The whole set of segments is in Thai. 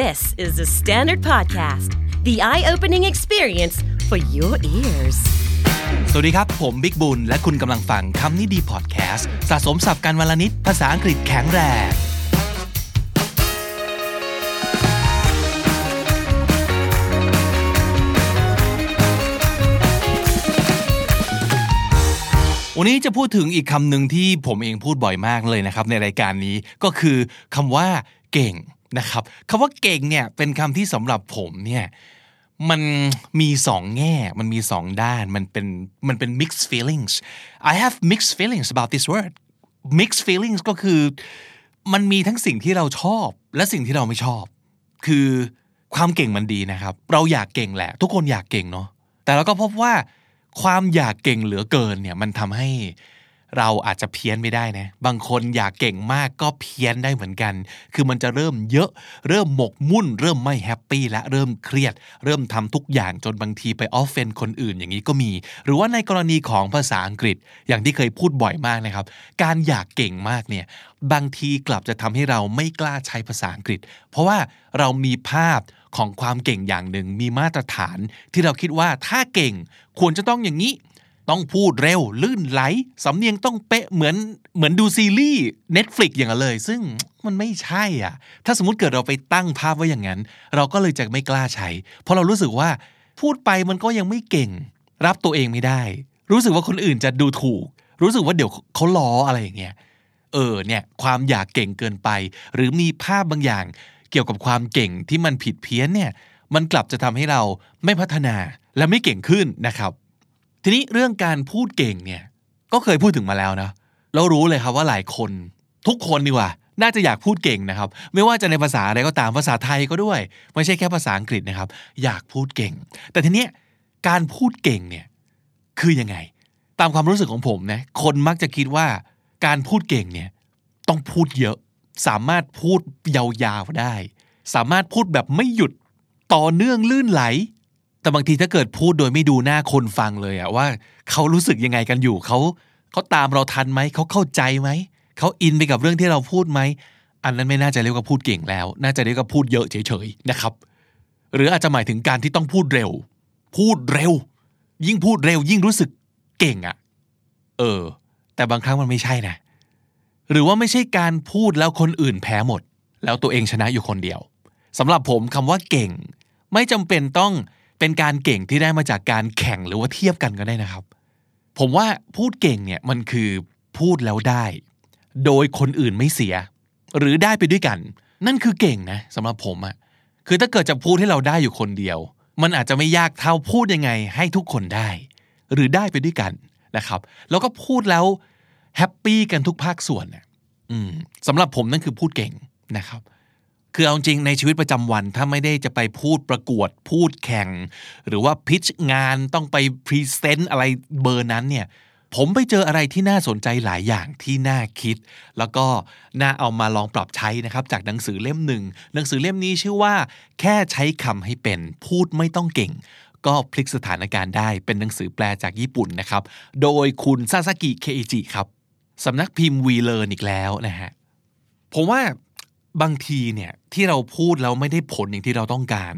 This is the Standard Podcast, the eye opening experience for your ears. สวัสดีครับ ผมบิ๊กบุญ และคุณกำลังฟังคำนี้ดีพอดแคสต์สะสมสับการวลนิดภาษาอังกฤษแข็งแรงวันนี้จะพูดถึงอีกคำหนึ่งที่ผมเองพูดบ่อยมากเลยนะครับ ในรายการนี้ก็คือคำว่าเก่ง นะครับคำว่าเก่งเนี่ยเป็นคำที่สำหรับผมเนี่ยมันมีสองแง่ มันมีสองด้าน มันเป็นมันเป็น mixed feelings I have mixed feelings about this word mixed feelings ก็คือ มันมีทั้งสิ่งที่เราชอบ และสิ่งที่เราไม่ชอบ คือความเก่งมันดีนะครับ เราอยากเก่งแหละ ทุกคนอยากเก่งเนาะแต่เราก็พบว่าความอยากเก่งเหลือเกินเนี่ยมันทำให้ เราอาจจะเพี้ยนไม่ได้นะบางคนอยากเก่งมากก็เพี้ยนได้เหมือนกัน คือมันจะเริ่มเยอะ เริ่มหมกมุ่น เริ่มไม่แฮปปี้และเริ่มเครียด เริ่มทำทุกอย่างจนบางทีไปออฟเฟนคนอื่นอย่างนี้ก็มี หรือว่าในกรณีของภาษาอังกฤษอย่างที่เคยพูดบ่อยมากนะครับ การอยากเก่งมากเนี่ยบางทีกลับจะทำให้เราไม่กล้าใช้ภาษาอังกฤษ เพราะว่าเรามีภาพของความเก่งอย่างหนึ่งมีมาตรฐานที่เราคิดว่าถ้าเก่งควรจะต้องอย่างนี้ ต้องพูดเร็ว ลื่นไหล สำเนียงต้องเป๊ะเหมือนเหมือนดูซีรีส์ Netflix อย่างนั้นเลย ซึ่งมันไม่ใช่อะ ถ้าสมมติเกิดเราไปตั้งภาพไว้อย่างนั้น เราก็เลยจะไม่กล้าใช้ เพราะเรารู้สึกว่าพูดไปมันก็ยังไม่เก่ง รับตัวเองไม่ได้ รู้สึกว่าคนอื่นจะดูถูก รู้สึกว่าเดี๋ยวเขาล้ออะไรอย่างเงี้ยเออเนี่ยความอยากเก่งเกินไป หรือมีภาพบางอย่าง เกี่ยวกับความเก่งที่มันผิดเพี้ยนเนี่ยมันกลับจะทำให้เราไม่พัฒนาและไม่เก่งขึ้นนะครับ ทีนี้เรื่องการพูดเก่งเนี่ยก็เคยพูดถึงมาแล้วนะเรารู้เลยครับว่าหลายคน ทุกคนดีกว่า น่าจะอยากพูดเก่งนะครับ ไม่ว่าจะในภาษาอะไรก็ตามภาษาไทยก็ด้วย ไม่ใช่แค่ภาษาอังกฤษนะครับ อยากพูดเก่ง แต่ทีเนี้ยการพูดเก่งเนี่ยคือยังไง ตามความรู้สึกของผมนะคนมักจะคิดว่าการพูดเก่งเนี่ยต้องพูดเยอะ สามารถพูดยาวๆได้ สามารถพูดแบบไม่หยุดต่อเนื่องลื่นไหล แต่บางทีถ้าเกิดพูดโดยไม่ดูหน้าคนฟังเลยอะว่าเขารู้สึกยังไงกันอยู่เขาเขาตามเราทันไหมเขาเข้าใจไหมเขาอินไปกับเรื่องที่เราพูดไหมอันนั้นไม่น่าจะเรียกว่าพูดเก่งแล้ว น่าจะเรียกว่าพูดเยอะเฉยๆนะครับ หรืออาจจะหมายถึงการที่ต้องพูดเร็ว พูดเร็ว ยิ่งพูดเร็ว ยิ่งรู้สึกเก่งอะเออ แต่บางครั้งมันไม่ใช่นะ หรือว่าไม่ใช่การพูดแล้วคนอื่นแพ้หมด แล้วตัวเองชนะอยู่คนเดียวสำหรับผมคำว่าเก่ง ไม่จำเป็นต้อง เป็นการเก่งที่ได้มาจากการแข่งหรือว่าเทียบกันก็ได้นะครับ ผมว่าพูดเก่งเนี่ยมันคือพูดแล้วได้ โดยคนอื่นไม่เสีย หรือได้ไปด้วยกัน นั่นคือเก่งนะสำหรับผมอะคือถ้าเกิดจะพูดให้เราได้อยู่คนเดียว มันอาจจะไม่ยากเท่าพูดยังไง ให้ทุกคนได้ หรือได้ไปด้วยกันนะครับ แล้วก็พูดแล้ว happy กันทุกภาคส่วนเนี่ยอืมสำหรับผมนั่นคือพูดเก่งนะครับ คือเอาจริงในชีวิตประจำวันถ้าไม่ได้จะไปพูดประกวดพูดแข่ง หรือว่า pitch งานต้องไป present อะไรเบอร์นั้นเนี่ยผมไปเจออะไรที่น่าสนใจหลายอย่างที่น่าคิด แล้วก็น่าเอามาลองปรับใช้นะครับจากหนังสือเล่มหนึ่งหนังสือเล่มนี้ชื่อว่า แค่ใช้คำให้เป็น พูดไม่ต้องเก่ง ก็พลิกสถานการณ์ได้เป็นหนังสือแปลจากญี่ปุ่นนะครับ โดยคุณซาซากิเคอิจิครับสำนักพิมพ์ WeLearn อีกแล้วนะฮะผมว่า บางทีเนี่ยที่เราพูดแล้วไม่ได้ผลอย่างที่เราต้องการ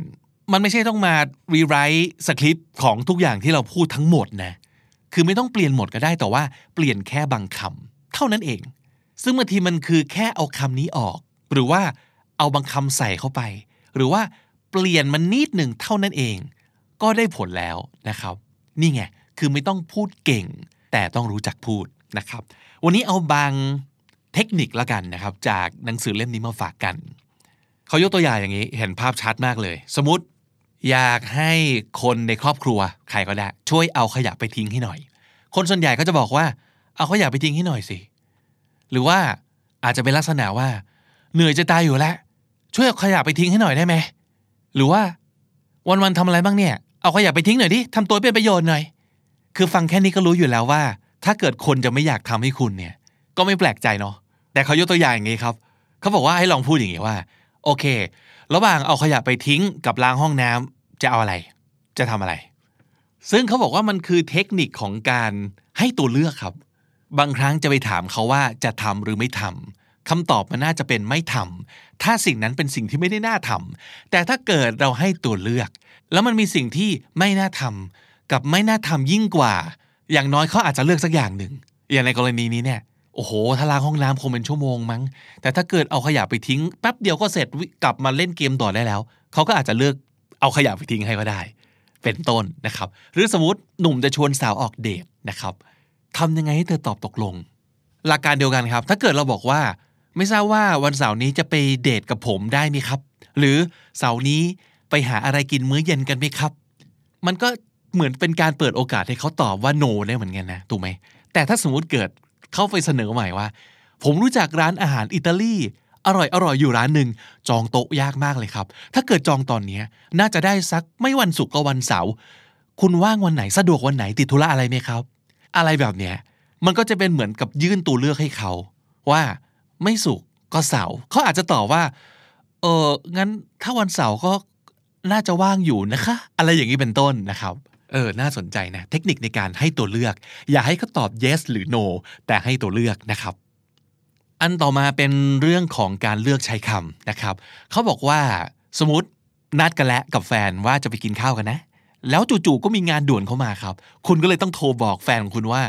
มันไม่ใช่ต้องมา rewrite script ของทุกอย่างที่เราพูดทั้งหมดนะคือไม่ต้องเปลี่ยนหมดก็ได้แต่ว่าเปลี่ยนแค่บางคำเท่านั้นเอง ซึ่งบางทีมันคือแค่เอาคำนี้ออก หรือว่าเอาบางคำใส่เข้าไป หรือว่าเปลี่ยนมันนิดหนึ่งเท่านั้นเอง ก็ได้ผลแล้วนะครับ นี่ไงคือไม่ต้องพูดเก่ง แต่ต้องรู้จักพูดนะครับ วันนี้เอาบาง เทคนิคละกันนะครับ จากหนังสือเล่มนี้มาฝากกันเขายกตัวอย่างอย่างนี้เห็นภาพชัดมากเลย สมมติอยากให้คนในครอบครัวใครก็ได้ ช่วยเอาขยะไปทิ้งให้หน่อย คนส่วนใหญ่ก็จะบอกว่า เอาขยะไปทิ้งให้หน่อยสิหรือว่าอาจจะเป็นลักษณะว่า เหนื่อยจะตายอยู่แล้ว ช่วยเอาขยะไปทิ้งให้หน่อยได้ไหมหรือว่าวันๆทำอะไรบ้างเนี่ย เอาขยะไปทิ้งหน่อยดิทำตัวเป็นประโยชน์หน่อย คือฟังแค่นี้ก็รู้อยู่แล้วว่า ถ้าเกิดคนจะไม่อยากทำให้คุณเนี่ย ก็ไม่แปลกใจเนาะ แต่เขายกตัวอย่างอย่างนี้ครับ เขาบอกว่าให้ลองพูดอย่างนี้ว่า โอเค ระหว่างเอาขยะไปทิ้งกับล้างห้องน้ำจะเอาอะไร จะทำอะไร ซึ่งเขาบอกว่ามันคือเทคนิคของการให้ตัวเลือกครับ บางครั้งจะไปถามเขาว่าจะทำหรือไม่ทำคำตอบมันน่าจะเป็นไม่ทำถ้าสิ่งนั้นเป็นสิ่งที่ไม่ได้น่าทำแต่ถ้าเกิดเราให้ตัวเลือก แล้วมันมีสิ่งที่ไม่น่าทำกับไม่น่าทำยิ่งกว่า อย่างน้อยเขาอาจจะเลือกสักอย่างหนึ่งอย่างในกรณีนี้เนี่ย โอ้โหถ้าล้างห้องน้ำคงเป็นชั่วโมงมั้ง แต่ถ้าเกิดเอาขยะไปทิ้งแป๊บเดียวก็เสร็จกลับมาเล่นเกมต่อได้แล้ว เขาก็อาจจะเลือกเอาขยะไปทิ้งให้ก็ได้ เป็นต้นนะครับ หรือสมมติหนุ่มจะชวนสาวออกเดทนะครับทำยังไงให้เธอตอบตกลง หลักการเดียวกันครับ ถ้าเกิดเราบอกว่า ไม่ทราบว่าวันเสาร์นี้จะไปเดทกับผมได้ไหมครับ หรือเสาร์นี้ไปหาอะไรกินมื้อเย็นกันไหมครับ มันก็เหมือนเป็นการเปิดโอกาสให้เขาตอบว่าโนได้เหมือนกันนะถูกไหมแต่ถ้าสมมติเกิด เข้าไปเสนอใหม่ว่า ผมรู้จักร้านอาหารอิตาลีอร่อยอร่อยอยู่ร้านหนึ่งจองโต๊ะยากมากเลยครับ ถ้าเกิดจองตอนนี้น่าจะได้สักไม่วันศุกร์ก็วันเสาร์คุณว่างวันไหนสะดวกวันไหนติดธุระอะไรไหมครับ อะไรแบบเนี้ยมันก็จะเป็นเหมือนกับยื่นตัวเลือกให้เขา ว่าไม่สุกก็เสาร์เขาอาจจะตอบว่า เอองั้นถ้าวันเสาร์ก็น่าจะว่างอยู่นะคะ อะไรอย่างนี้เป็นต้นนะครับ เออ น่าสนใจนะ เทคนิคในการให้ตัวเลือก อย่าให้เขาตอบ yes หรือ no แต่ให้ตัวเลือกนะครับ อันต่อมาเป็นเรื่องของการเลือกใช้คำนะครับ เขาบอกว่าสมมตินัดกันแล้วกับแฟนว่าจะไปกินข้าวกันนะ แล้วจู่ๆก็มีงานด่วนเข้ามาครับ คุณก็เลยต้องโทรบอกแฟนของคุณว่า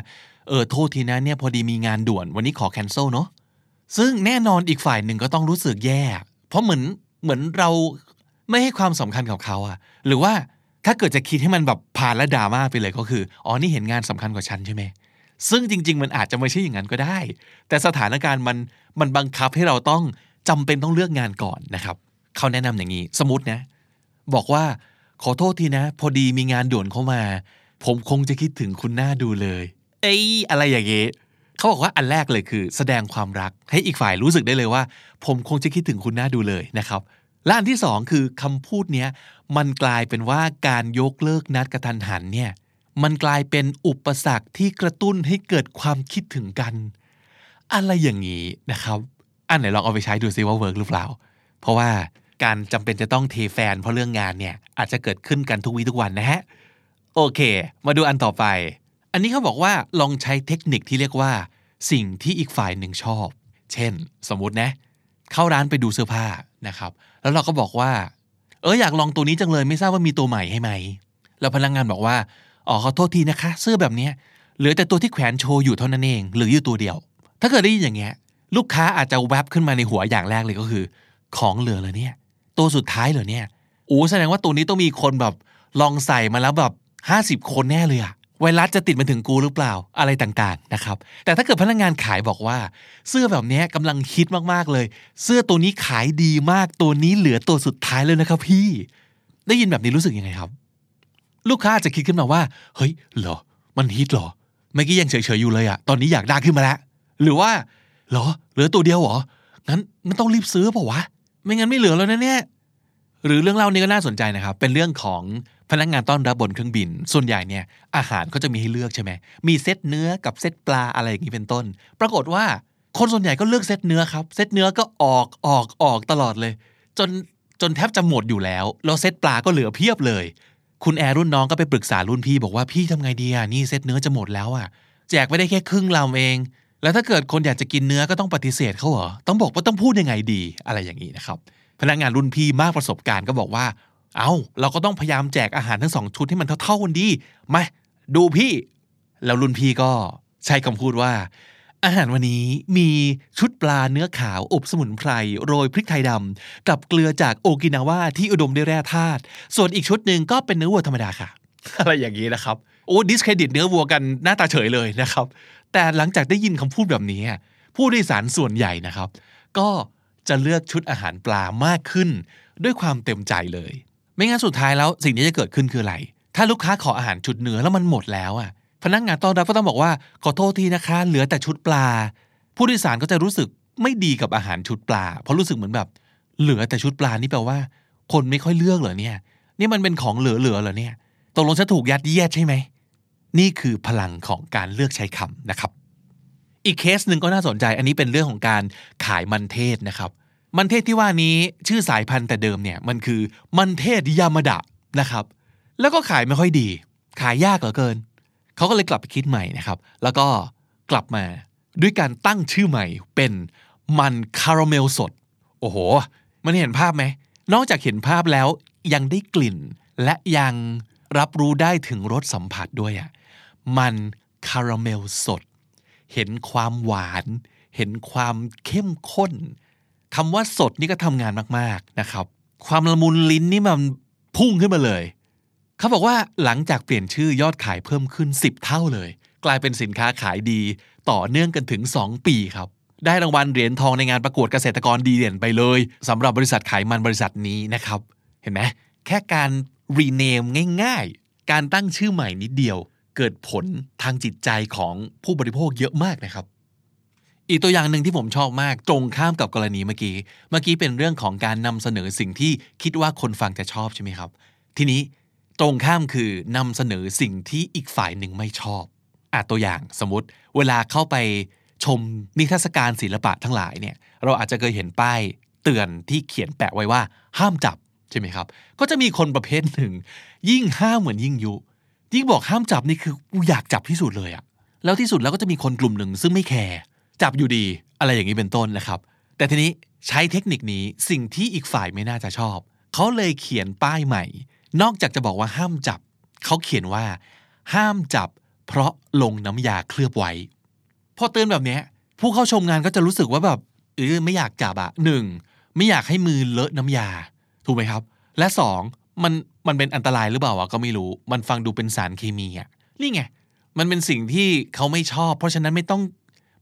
เออ โทษทีนะเนี่ยพอดีมีงานด่วน วันนี้ขอแคนเซิลเนาะ ซึ่งแน่นอนอีกฝ่ายหนึ่งก็ต้องรู้สึกแย่ เพราะเหมือนเหมือนเราไม่ให้ความสำคัญกับเขาอะหรือว่า ถ้าเกิดจะคิดให้มันแบบผ่านและดราม่าไปเลยก็คือ อ๋อ นี่เห็นงานสำคัญกว่าฉันใช่ไหม ซึ่งจริง ๆ มันอาจจะไม่ใช่อย่างนั้นก็ได้ แต่สถานการณ์มันมันบังคับให้เราต้องจำเป็นต้องเลือกงานก่อนนะครับเขาแนะนำอย่างนี้ สมมตินะ บอกว่าขอโทษทีนะ พอดีมีงานด่วนเข้ามา ผมคงจะคิดถึงคุณหน้าดูเลย เอ้ยอะไรอย่างเงี้ยเขาบอกว่าอันแรกเลยคือ แสดงความรักให้อีกฝ่ายรู้สึกได้เลยว่า ผมคงจะคิดถึงคุณน่าดูเลยนะครับ และอันที่สองคือคำพูดเนี้ยมันกลายเป็นว่าการยกเลิกนัดกระทันหันเนี่ยมันกลายเป็นอุปสรรคที่กระตุ้นให้เกิดความคิดถึงกัน อะไรอย่างนี้นะครับ อันไหนลองเอาไปใช้ดูซิว่า work หรือเปล่า เพราะว่าการจำเป็นจะต้องเทแฟน เพราะเรื่องงานเนี่ยอาจจะเกิดขึ้นกันทุกวี่ทุกวันนะฮะ โอเค มาดูอันต่อไป อันนี้เขาบอกว่าลองใช้เทคนิคที่เรียกว่า สิ่งที่อีกฝ่ายหนึ่งชอบ เช่น สมมุตินะ เข้าร้านไปดูเสื้อผ้านะครับ แล้วเราก็บอกว่า เอออยากลองตัวนี้จังเลยไม่ทราบว่ามีตัวใหม่ให้ไหม แล้วพนักงงานบอกว่าอ๋อขอโทษทีนะคะ เสื้อแบบนี้เหลือแต่ตัวที่แขวนโชว์อยู่เท่านั้นเอง หรืออยู่ตัวเดียว ถ้าเกิดได้ยินอย่างเงี้ย ลูกค้าอาจจะแวบขึ้นมาในหัวอย่างแรกเลยก็คือ ของเหลือเลยเนี่ย ตัวสุดท้ายเหรอเนี่ยโอ้แสดงว่าตัวนี้ต้องมีคนแบบลองใส่มาแล้วแบบห้าสิบคนแน่เลยอะ ไวรัสจะติดมาถึงกูหรือเปล่าอะไรต่างๆนะครับแต่ถ้าเกิดพนักงงานขายบอกว่า เสื้อแบบนี้กำลังคิดมากๆเลย เสื้อตัวนี้ขายดีมากตัวนี้เหลือตัวสุดท้ายเลยนะครับ พี่ ได้ยินแบบนี้รู้สึกยังไงครับ ลูกค้าจะคิดขึ้นมาว่า เฮ้ยเหรอ มันฮิตเหรอเมื่อกี้ยังเฉยๆอยู่เลยอะตอนนี้อยากได้ขึ้นมาแล้วหรือว่าเหรอเหลือตัวเดียวเหรองั้นงั้นต้องรีบซื้อเปล่าวะไม่งั้นไม่เหลือแล้วนะเนี่ย หรือเรื่องเล่านี้ก็น่าสนใจนะครับ เป็นเรื่องของพนักงานต้อนรับบนเครื่องบิน ส่วนใหญ่เนี่ยอาหารก็จะมีให้เลือกใช่ไหมมีเซตเนื้อกับเซตปลาอะไรอย่างนี้เป็นต้น ปรากฏว่าคนส่วนใหญ่ก็เลือกเซตเนื้อครับ เซตเนื้อก็ออกออกออกตลอดเลย จนจนแทบจะหมดอยู่แล้วแล้วเซตปลาก็เหลือเพียบเลย คุณแอร์รุ่นน้องก็ไปปรึกษารุ่นพี่บอกว่าพี่ทำไงดีอะนี่เซตเนื้อจะหมดแล้วอะแจกไม่ได้แค่ครึ่งลำเอง แล้วถ้าเกิดคนอยากจะกินเนื้อก็ต้องปฏิเสธเขาเหรอต้องบอกว่าต้องพูดยังไงดีอะไรอย่างนี้นะครับ พนักงานรุ่นพี่มากประสบการณ์ก็บอกว่า เอาเราก็ต้องพยายามแจกอาหารทั้งสองชุดให้มันเท่าๆกันดีมาดูพี่ แล้วรุ่นพี่ก็ใช้คำพูดว่า อาหารวันนี้มีชุดปลาเนื้อขาวอบสมุนไพรโรยพริกไทยดำกับเกลือจากโอกินาวาที่อุดมด้วยแร่ธาตุส่วนอีกชุดหนึ่งก็เป็นเนื้อวัวธรรมดาค่ะ อะไรอย่างนี้นะครับโอ้ดิสเครดิตเนื้อวัวกันหน้าตาเฉยเลยนะครับ แต่หลังจากได้ยินคำพูดแบบนี้ ผู้โดยสารส่วนใหญ่นะครับ ก็ จะเลือกชุดอาหารปลามากขึ้น ด้วยความเต็มใจเลย ไม่งั้นสุดท้ายแล้วสิ่งที่จะเกิดขึ้นคืออะไร ถ้าลูกค้าขออาหารชุดเนื้อแล้วมันหมดแล้วอะพนักงานต้อนรับก็ต้องบอกว่าขอโทษทีนะคะ เหลือแต่ชุดปลา ผู้โดยสารก็จะรู้สึกไม่ดีกับอาหารชุดปลา เพราะรู้สึกเหมือนแบบ เหลือแต่ชุดปลานี่แปลว่า คนไม่ค่อยเลือกเหรอเนี่ย นี่มันเป็นของเหลือๆเหรอเนี่ยตกลงจะถูกยัดเยียดใช่ไหมนี่คือพลังของการเลือกใช้คำนะครับ อีกเคสหนึ่งก็น่าสนใจ อันนี้เป็นเรื่องของการขายมันเทศนะครับ มันเทศที่ว่านี้ชื่อสายพันธุ์แต่เดิมเนี่ยมันคือมันเทศยามาดะนะครับ แล้วก็ขายไม่ค่อยดี ขายยากเหลือเกิน เขาก็เลยกลับไปคิดใหม่นะครับ แล้วก็กลับมาด้วยการตั้งชื่อใหม่เป็นมันคาราเมลสด โอ้โห มันเห็นภาพไหม นอกจากเห็นภาพแล้วยังได้กลิ่น และยังรับรู้ได้ถึงรสสัมผัสด้วยอะมันคาราเมลสด เห็นความหวาน เห็นความเข้มข้นคำว่าสดนี่ก็ทำงานมากๆนะครับ ความละมุนลิ้นนี่มันพุ่งขึ้นมาเลย เขาบอกว่าหลังจากเปลี่ยนชื่อยอดขายเพิ่มขึ้น 10 เท่าเลย กลายเป็นสินค้าขายดี ต่อเนื่องกันถึง 2 ปีครับ ได้รางวัลเหรียญทองในงานประกวดเกษตรกรดีเด่นไปเลยสำหรับบริษัทขายมันบริษัทนี้นะครับ เห็นไหมแค่การรีเนมง่าย ๆ การตั้งชื่อใหม่นิดเดียว เกิดผลทางจิตใจของผู้บริโภคเยอะมากนะครับ อีกตัวอย่างหนึ่งที่ผมชอบมากตรงข้ามกับกรณีเมื่อกี้ เมื่อกี้เป็นเรื่องของการนำเสนอสิ่งที่คิดว่าคนฟังจะชอบใช่ไหมครับ ทีนี้ตรงข้ามคือนำเสนอสิ่งที่อีกฝ่ายหนึ่งไม่ชอบอะตัวอย่างสมมติเวลาเข้าไปชมนิทรรศการศิลปะทั้งหลายเนี่ยเราอาจจะเคยเห็นป้ายเตือนที่เขียนแปะไว้ว่าห้ามจับใช่ไหมครับ ก็จะมีคนประเภทหนึ่ง ยิ่งห้ามเหมือนยิ่งยุ ยิ่งบอกห้ามจับนี่คือกูอยากจับที่สุดเลยอะแล้วที่สุดแล้วก็จะมีคนกลุ่มหนึ่งซึ่งไม่แคร์จับอยู่ดีอะไรอย่างนี้เป็นต้นนะครับ แต่ทีนี้ใช้เทคนิคนี้สิ่งที่อีกฝ่ายไม่น่าจะชอบ เขาเลยเขียนป้ายใหม่ นอกจากจะบอกว่าห้ามจับ เขาเขียนว่า ห้ามจับ เพราะลงน้ำยาเคลือบไว้ พอเตือนแบบนี้ผู้เข้าชมงานก็จะรู้สึกว่าแบบเออไม่อยากจับอะหนึ่งไม่อยากให้มือเลอะน้ำยา ถูกไหมครับ และสองมัน มันเป็นอันตรายหรือเปล่าอะก็ไม่รู้ มันฟังดูเป็นสารเคมีอะนี่ไง มันเป็นสิ่งที่เขาไม่ชอบ เพราะฉะนั้นไม่ต้อง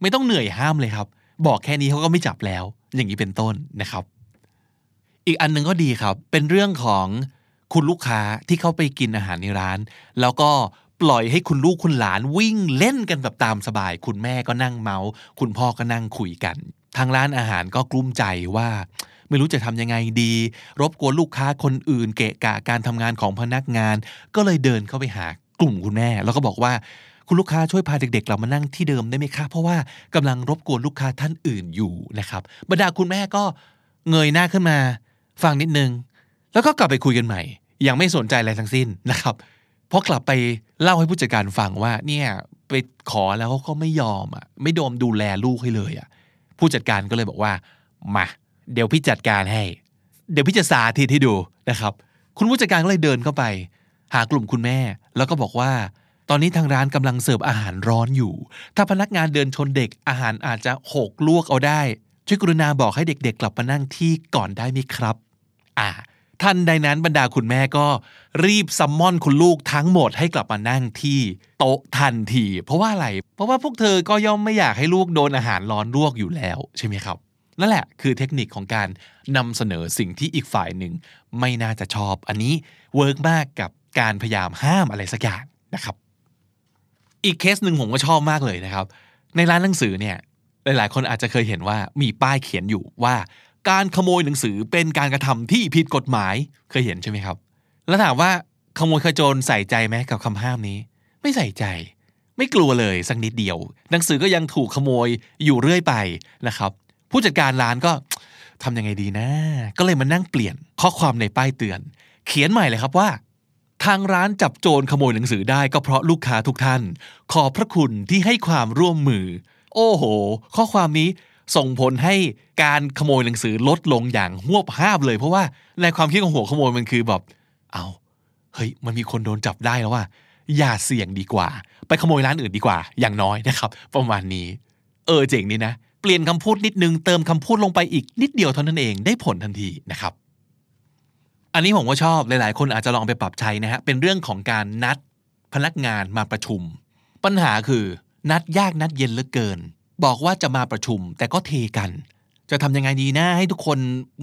ไม่ต้องเหนื่อยห้ามเลยครับ บอกแค่นี้เขาก็ไม่จับแล้ว อย่างนี้เป็นต้นนะครับ อีกอันหนึ่งก็ดีครับ เป็นเรื่องของคุณลูกค้าที่เข้าไปกินอาหารในร้าน แล้วก็ปล่อยให้คุณลูกคุณหลานวิ่งเล่นกันแบบตามสบาย คุณแม่ก็นั่งเมาส์ คุณพ่อก็นั่งคุยกัน ทางร้านอาหารก็กลุ้มใจว่า ไม่รู้จะทำยังไงดี รบกวนลูกค้าคนอื่น เกะกะการทำงานของพนักงาน ก็เลยเดินเข้าไปหากลุ่มคุณแม่ แล้วก็บอกว่าคุณลูกค้าช่วยพาเด็กๆกลับมานั่งที่เดิมได้ไหมคะเพราะว่ากำลังรบกวนลูกค้าท่านอื่นอยู่นะครับบรรดาคุณแม่ก็เงยหน้าขึ้นมา ฟังนิดนึง แล้วก็กลับไปคุยกันใหม่ ยังไม่สนใจอะไรทั้งสิ้นนะครับพอกลับไปเล่าให้ผู้จัดการฟังว่าเนี่ยไปขอแล้วเขาก็ไม่ยอมอะไม่ดมดูแลลูกให้เลยอะผู้จัดการก็เลยบอกว่ามา เดี๋ยวพี่จัดการให้ เดี๋ยวพี่จะสาธิตให้ดูนะครับ คุณผู้จัดการก็เลยเดินเข้าไป หากลุ่มคุณแม่ แล้วก็บอกว่า ตอนนี้ทางร้านกำลังเสิร์ฟอาหารร้อนอยู่ ถ้าพนักงานเดินชนเด็กอาหารอาจจะหกลวกเอาได้ ช่วยกรุณาบอกให้เด็ก ๆ กลับมานั่งที่ก่อนได้ไหมครับ อ่าทันใดนั้นบรรดาคุณแม่ก็รีบซัมมอนคุณลูกทั้งหมดให้กลับมานั่งที่โต๊ะทันที เพราะว่าอะไร เพราะว่าพวกเธอก็ย่อมไม่อยากให้ลูกโดนอาหารร้อนลวกอยู่แล้วใช่ไหมครับ นั่นแหละคือเทคนิคของการนำเสนอสิ่งที่อีกฝ่ายหนึ่งไม่น่าจะชอบ อันนี้ work มากกับการพยายามห้ามอะไรสักอย่างนะครับ อีกเคสหนึ่งผมก็ชอบมากเลยนะครับ ในร้านหนังสือเนี่ยหลายๆ คนอาจจะเคยเห็นว่ามีป้ายเขียนอยู่ว่า การขโมยหนังสือเป็นการกระทำที่ผิดกฎหมายเคยเห็นใช่ไหมครับ แล้วถามว่าขโมยขโจรใส่ใจไหมกับคำห้ามนี้ ไม่ใส่ใจ ไม่กลัวเลยสักนิดเดียว หนังสือก็ยังถูกขโมยอยู่เรื่อยไปนะครับ ผู้จัดการร้านก็ทำยังไงดีนะ ก็เลยมานั่งเปลี่ยนข้อความในป้ายเตือน เขียนใหม่เลยครับว่า ทางร้านจับโจรขโมยหนังสือได้ก็เพราะลูกค้าทุกท่าน ขอบพระคุณที่ให้ความร่วมมือ โอ้โห ข้อความนี้ส่งผลให้การขโมยหนังสือลดลงอย่างหวบห้าบเลย เพราะว่าในความคิดของหัวขโมยมันคือแบบเอาเฮ้ยมันมีคนโดนจับได้แล้วว่า อย่าเสี่ยงดีกว่า ไปขโมยร้านอื่นดีกว่า อย่างน้อยนะครับ ประมาณนี้ เออเจ๋งนี่นะ เปลี่ยนคำพูดนิดนึง เติมคำพูดลงไปอีกนิดเดียวเท่านั้นเองได้ผลทันทีนะครับ อันนี้ผมก็ชอบหลาย ๆ คนอาจจะลองไปปรับใช้นะฮะเป็นเรื่องของการนัดพนักงานมาประชุม ปัญหาคือนัดยากนัดเย็นเหลือเกิน บอกว่าจะมาประชุมแต่ก็เทกัน จะทำยังไงดีนะให้ทุกคน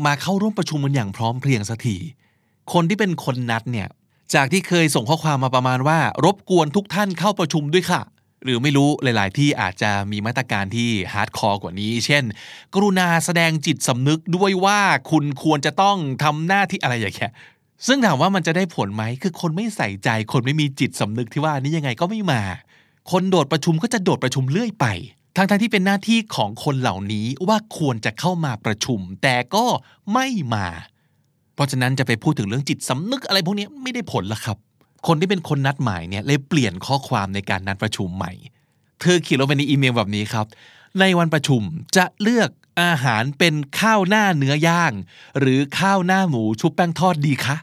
มาเข้าร่วมประชุมกันอย่างพร้อมเพรียงสักทีคนที่เป็นคนนัดเนี่ยจากที่เคยส่งข้อความมาประมาณว่า รบกวนทุกท่านเข้าประชุมด้วยค่ะ หรือไม่รู้หลาย ๆ ที่อาจจะมีมาตรการที่ hardcore กว่านี้ เช่น กรุณาแสดงจิตสำนึกด้วยว่าคุณควรจะต้องทำหน้าที่อะไรอย่างเงี้ยซึ่งถามว่ามันจะได้ผลไหม คือคนไม่ใส่ใจ คนไม่มีจิตสำนึกที่ว่านี่ยังไงก็ไม่มา คนโดดประชุมก็จะโดดประชุมเรื่อยไป ทั้ง ๆ ที่เป็นหน้าที่ของคนเหล่านี้ว่าควรจะเข้ามาประชุม แต่ก็ไม่มา เพราะฉะนั้นจะไปพูดถึงเรื่องจิตสำนึกอะไรพวกนี้ไม่ได้ผลละครับ คนที่เป็นคนนัดหมายเนี่ยเลยเปลี่ยนข้อความในการนัดประชุมใหม่ เธอเขียนลงไปในอีเมลแบบนี้ครับ ในวันประชุมจะเลือกอาหารเป็นข้าวหน้าเนื้อย่าง หรือข้าวหน้าหมูชุบแป้งทอดดีคะ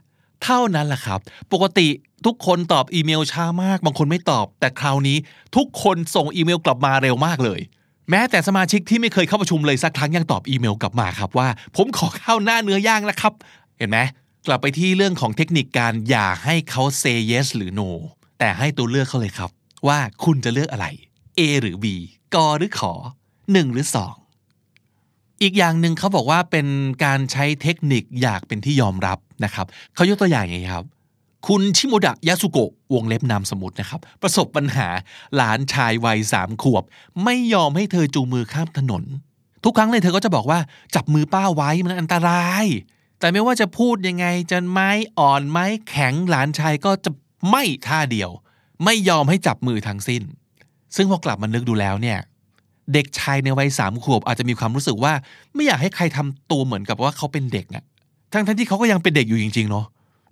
เท่านั้นแหละครับ ปกติทุกคนตอบอีเมลช้ามาก บางคนไม่ตอบ แต่คราวนี้ทุกคนส่งอีเมลกลับมาเร็วมากเลย แม้แต่สมาชิกที่ไม่เคยเข้าประชุมเลยสักครั้งยังตอบอีเมลกลับมาครับว่า ผมขอข้าวหน้าเนื้อย่างนะครับ เห็นไหม กลับไปที่เรื่องของเทคนิคการอย่าให้เขา say yes หรือ no แต่ให้ตัวเลือกเขาเลยครับ ว่าคุณจะเลือกอะไร A หรือ B กหรือขอ 1 หรือ 2 อีกอย่างหนึ่งเขาบอกว่าเป็นการใช้เทคนิคอยากเป็นที่ยอมรับนะครับเขายกตัวอย่างอย่างนี้ครับ คุณชิโมดะยาสุโกะวงเล็บนามสมุดนะครับ ประสบปัญหาหลานชายวัยสามขวบ ไม่ยอมให้เธอจูงมือข้ามถนน ทุกครั้งเลยเธอก็จะบอกว่าจับมือป้าไว้มันอันตราย แต่ไม่ว่าจะพูดยังไงจะไม้อ่อนไม้แข็งหลานชายก็จะไม่ท่าเดียว ไม่ยอมให้จับมือทั้งสิ้น ซึ่งพอกลับมานึกดูแล้วเนี่ย เด็กชายในวัยสามขวบอาจจะมีความรู้สึกว่า ไม่อยากให้ใครทำตัวเหมือนกับว่าเขาเป็นเด็กอะทั้งทั้งที่เขาก็ยังเป็นเด็กอยู่จริงๆเนาะ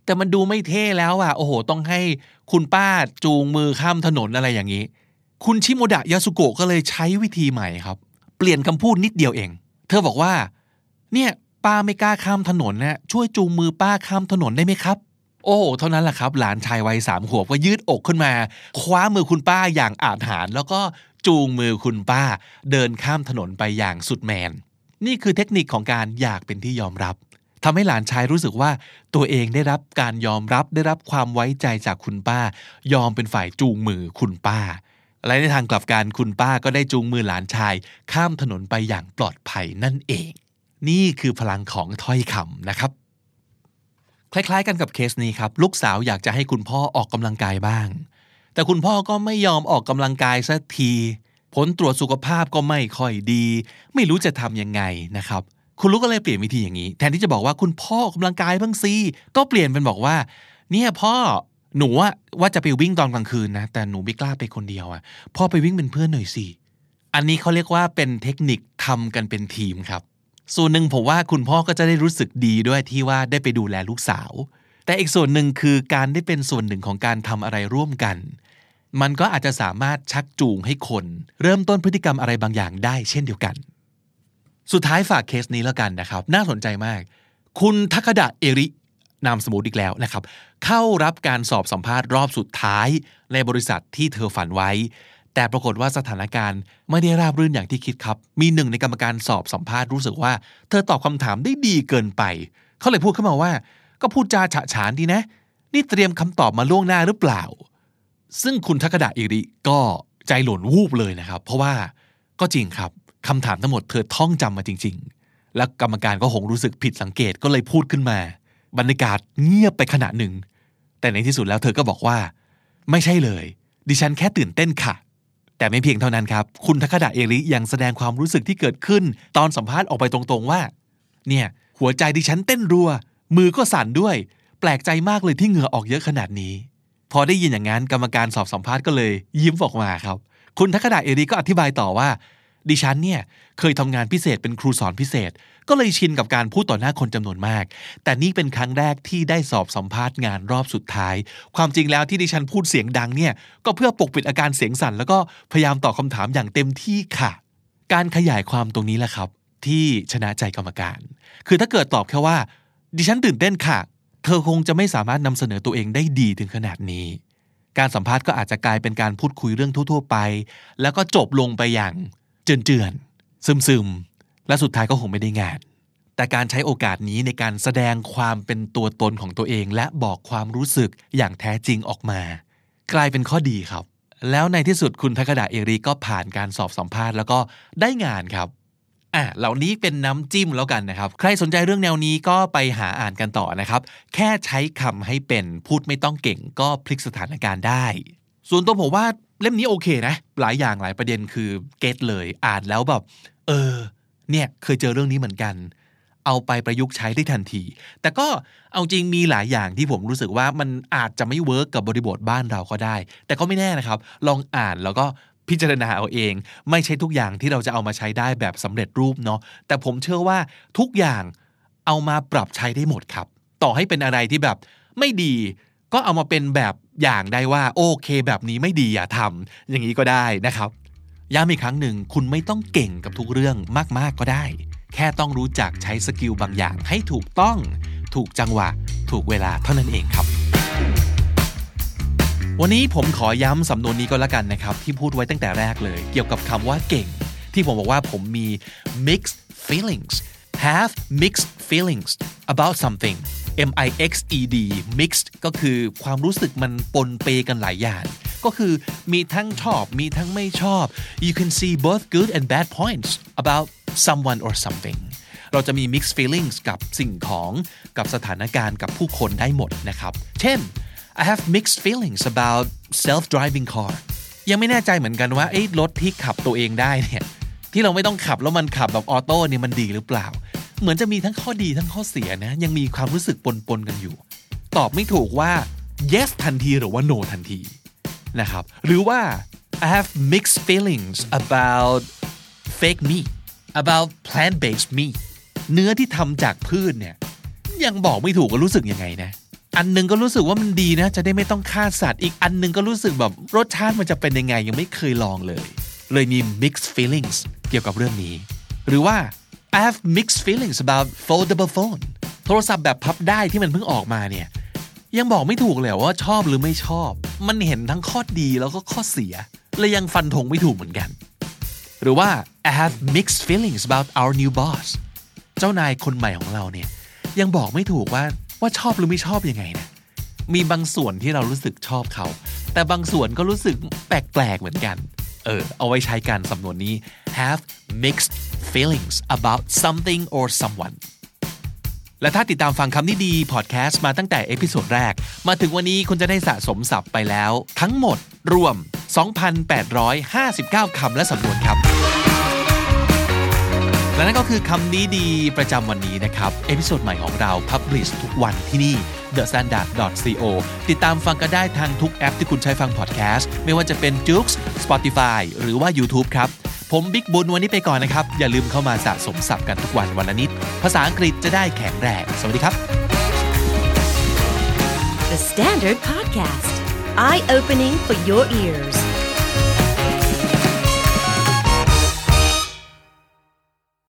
แต่มันดูไม่เท่แล้วอะโอ้โห ต้องให้คุณป้าจูงมือข้ามถนนอะไรอย่างนี้ คุณชิโมดะยาสุโกะก็เลยใช้วิธีใหม่ครับ เปลี่ยนคำพูดนิดเดียวเอง เธอบอกว่า เนี่ย ป้าไม่กล้าข้ามถนนนะช่วยจูงมือป้าข้ามถนนได้ไหมครับ โอ้เท่านั้นแหละครับ หลานชายวัยสามขวบก็ยืดอกขึ้นมา คว้ามือคุณป้าอย่างอาจหาร แล้วก็จูงมือคุณป้า เดินข้ามถนนไปอย่างสุดแมน นี่คือเทคนิคของการอยากเป็นที่ยอมรับทำให้หลานชายรู้สึกว่าตัวเองได้รับการยอมรับได้รับความไว้ใจจากคุณป้า ยอมเป็นฝ่ายจูงมือคุณป้า และในทางกลับกันคุณป้าก็ได้จูงมือหลานชาย ข้ามถนนไปอย่างปลอดภัยนั่นเอง นี่คือพลังของถ้อยคำนะครับ คล้ายๆกันกับเคสนี้ครับ ลูกสาวอยากจะให้คุณพ่อออกกำลังกายบ้าง แต่คุณพ่อก็ไม่ยอมออกกำลังกายสักที ผลตรวจสุขภาพก็ไม่ค่อยดี ไม่รู้จะทำยังไงนะครับ คุณลูกก็เลยเปลี่ยนวิธีอย่างนี้ แทนที่จะบอกว่าคุณพ่อออกกำลังกายบ้างสิก็เปลี่ยนเป็นบอกว่า เนี่ยพ่อหนูว่าจะไปวิ่งตอนกลางคืนนะ แต่หนูไม่กล้าไปคนเดียวอะพ่อไปวิ่งเป็นเพื่อนหน่อยสิอันนี้เขาเรียกว่าเป็นเทคนิคทำกันเป็นทีมครับ ส่วนหนึ่งผมว่าคุณพ่อก็จะได้รู้สึกดีด้วยที่ว่าได้ไปดูแลลูกสาว แต่อีกส่วนหนึ่งคือการได้เป็นส่วนหนึ่งของการทำอะไรร่วมกัน มันก็อาจจะสามารถชักจูงให้คน เริ่มต้นพฤติกรรมอะไรบางอย่างได้เช่นเดียวกัน สุดท้ายฝากเคสนี้แล้วกันนะครับ น่าสนใจมาก คุณทักดะเอรินามสมมติอีกแล้วนะครับ เข้ารับการสอบสัมภาษณ์รอบสุดท้ายในบริษัทที่เธอฝันไว้ แต่ปรากฏว่าสถานการณ์ไม่ได้ราบรื่นอย่างที่คิดครับ มีหนึ่งในกรรมการสอบสัมภาษณ์รู้สึกว่า เธอตอบคำถามได้ดีเกินไป เขาเลยพูดขึ้นมาว่า ก็พูดจาฉะฉานดีนะ นี่เตรียมคำตอบมาล่วงหน้าหรือเปล่า ซึ่งคุณทักดะอิริก็ใจหล่นวูบเลยนะครับ เพราะว่าก็จริงครับคำถามทั้งหมดเธอท่องจำมาจริง ๆ และกรรมการก็คงรู้สึกผิดสังเกตก็เลยพูดขึ้นมา บรรยากาศเงียบไปขณะหนึ่ง แต่ในที่สุดแล้วเธอก็บอกว่า ไม่ใช่เลย ดิฉันแค่ตื่นเต้นค่ะ แต่ไม่เพียงเท่านั้นครับ คุณทักดะเอริยังแสดงความรู้สึกที่เกิดขึ้น ตอนสัมภาษณ์ออกไปตรงๆว่า เนี่ย หัวใจดิฉันเต้นรัว มือก็สั่นด้วย แปลกใจมากเลยที่เหงื่อออกเยอะขนาดนี้ พอได้ยินอย่างนั้นกรรมการสอบสัมภาษณ์ก็เลย ยิ้มออกมาครับ คุณทักดะเอริก็อธิบายต่อว่า ดิฉันเนี่ยเคยทำงานพิเศษเป็นครูสอนพิเศษ ก็เลยชินกับการพูดต่อหน้าคนจำนวนมาก แต่นี่เป็นครั้งแรกที่ได้สอบสัมภาษณ์งานรอบสุดท้าย ความจริงแล้วที่ดิฉันพูดเสียงดังเนี่ยก็เพื่อปกปิดอาการเสียงสั่น แล้วก็พยายามตอบคำถามอย่างเต็มที่ค่ะ การขยายความตรงนี้แหละครับ ที่ชนะใจกรรมการ คือถ้าเกิดตอบแค่ว่า ดิฉันตื่นเต้นค่ะ เธอคงจะไม่สามารถนำเสนอตัวเองได้ดีถึงขนาดนี้การสัมภาษณ์ก็อาจจะกลายเป็นการพูดคุยเรื่องทั่ว ๆ ไป แล้วก็จบลงไปอย่าง เจือนๆซึมๆ และสุดท้ายก็คงไม่ได้งาน แต่การใช้โอกาสนี้ในการแสดงความเป็นตัวตนของตัวเอง และบอกความรู้สึกอย่างแท้จริงออกมา กลายเป็นข้อดีครับ แล้วในที่สุดคุณทักดาเอรีก็ผ่านการสอบสัมภาษณ์แล้วก็ได้งานครับอะเหล่านี้เป็นน้ำจิ้มแล้วกันนะครับ ใครสนใจเรื่องแนวนี้ก็ไปหาอ่านกันต่อนะครับ แค่ใช้คำให้เป็นพูดไม่ต้องเก่งก็พลิกสถานการณ์ได้ ส่วนตัวผมว่า เล่มนี้โอเคนะ หลายอย่างหลายประเด็นคือเก็ตเลยอ่านแล้วแบบเออเนี่ยเคยเจอเรื่องนี้เหมือนกัน เอาไปประยุกต์ใช้ได้ทันที แต่ก็เอาจริงมีหลายอย่างที่ผมรู้สึกว่ามันอาจจะไม่เวิร์กกับบริบทบ้านเราก็ได้ แต่ก็ไม่แน่นะครับ ลองอ่านแล้วก็พิจารณาเอาเอง ไม่ใช่ทุกอย่างที่เราจะเอามาใช้ได้แบบสำเร็จรูปเนาะแต่ผมเชื่อว่าทุกอย่างเอามาปรับใช้ได้หมดครับ ต่อให้เป็นอะไรที่แบบไม่ดี ก็เอามาเป็นแบบอย่างได้ว่าโอเค แบบนี้ไม่ดีอย่าทำอย่างนี้ก็ได้นะครับย้ำอีกครั้งหนึ่งคุณไม่ต้องเก่งกับทุกเรื่องมากๆก็ได้ แค่ต้องรู้จักใช้สกิลบางอย่างให้ถูกต้อง ถูกจังหวะ ถูกเวลาเท่านั้นเองครับ วันนี้ผมขอย้ำสำนวนนี้ก็แล้วกันนะครับ ที่พูดไว้ตั้งแต่แรกเลย เกี่ยวกับคำว่าเก่ง ที่ผมบอกว่าผมมี mixed feelings have mixed feelings about something M I X E D mixed ก็คือความรู้สึกมันปนเปกันหลายอย่าง ก็คือมีทั้งชอบมีทั้งไม่ชอบ you can see both good and bad points about someone or something เราจะมี mixed feelings กับสิ่งของกับสถานการณ์กับผู้คนได้หมดนะครับ เช่น I have mixed feelings about self-driving car ยังไม่แน่ใจเหมือนกันว่าไอ้รถที่ขับตัวเองได้เนี่ยที่เราไม่ต้องขับแล้วมันขับแบบออโต้เนี่ยมันดีหรือเปล่า เหมือนจะมีทั้งข้อดีทั้งข้อเสียนะ ยังมีความรู้สึกปนๆกันอยู่ ตอบไม่ถูกว่า yes ทันทีหรือว่า no ทันทีนะครับ หรือว่า I have mixed feelings about fake meat about plant-based meat เนื้อที่ทำจากพืชเนี่ย ยังบอกไม่ถูกว่ารู้สึกยังไงนะ อันหนึงก็รู้สึกว่ามันดีนะ จะได้ไม่ต้องฆ่าสัตว์ อีกอันหนึงก็รู้สึกแบบรสชาติมันจะเป็นยังไงยังไม่เคยลองเลย เลยมี mixed feelings เกี่ยวกับเรื่องนี้ หรือว่า I have mixed feelings about foldable phone โทรศัพท์แบบพับได้ที่มันเพิ่งออกมาเนี่ย ยังบอกไม่ถูกเลยว่าชอบหรือไม่ชอบ มันเห็นทั้งข้อดีแล้วก็ข้อเสียเลยยังฟันธงไม่ถูกเหมือนกัน หรือว่า I have mixed feelings about our new boss เจ้านายคนใหม่ของเราเนี่ย ยังบอกไม่ถูกว่าว่าชอบหรือไม่ชอบยังไงนะมีบางส่วนที่เรารู้สึกชอบเขา แต่บางส่วนก็รู้สึกแปลกๆเหมือนกัน เออ เอาไว้ใช้กันสำนวนนี้ have mixed feelings about something or someone และถ้าติดตามฟังคำนี้ดีพอดแคสต์มาตั้งแต่ episode แรก มาถึงวันนี้คุณจะได้สะสมศัพท์ไปแล้ว ทั้งหมดรวม 2,859 คำและสำนวนครับ และนั่นก็คือคำนี้ดีประจำวันนี้นะครับ episode ใหม่ของเรา Publish ทุกวันที่นี่ The Standard co ติดตามฟังกันได้ทางทุกแอปที่คุณใช้ฟังพอดแคสต์ ไม่ว่าจะเป็น j o o x Spotify หรือว่า YouTube ครับ ผมบิ๊กบุญวันนี้ไปก่อนนะครับ อย่าลืมเข้ามาสะสมศัพท์กันทุกวันวันละนิด ภาษาอังกฤษจะได้แข็งแรงสวัสดีครับ The Standard Podcast, eye opening for your ears.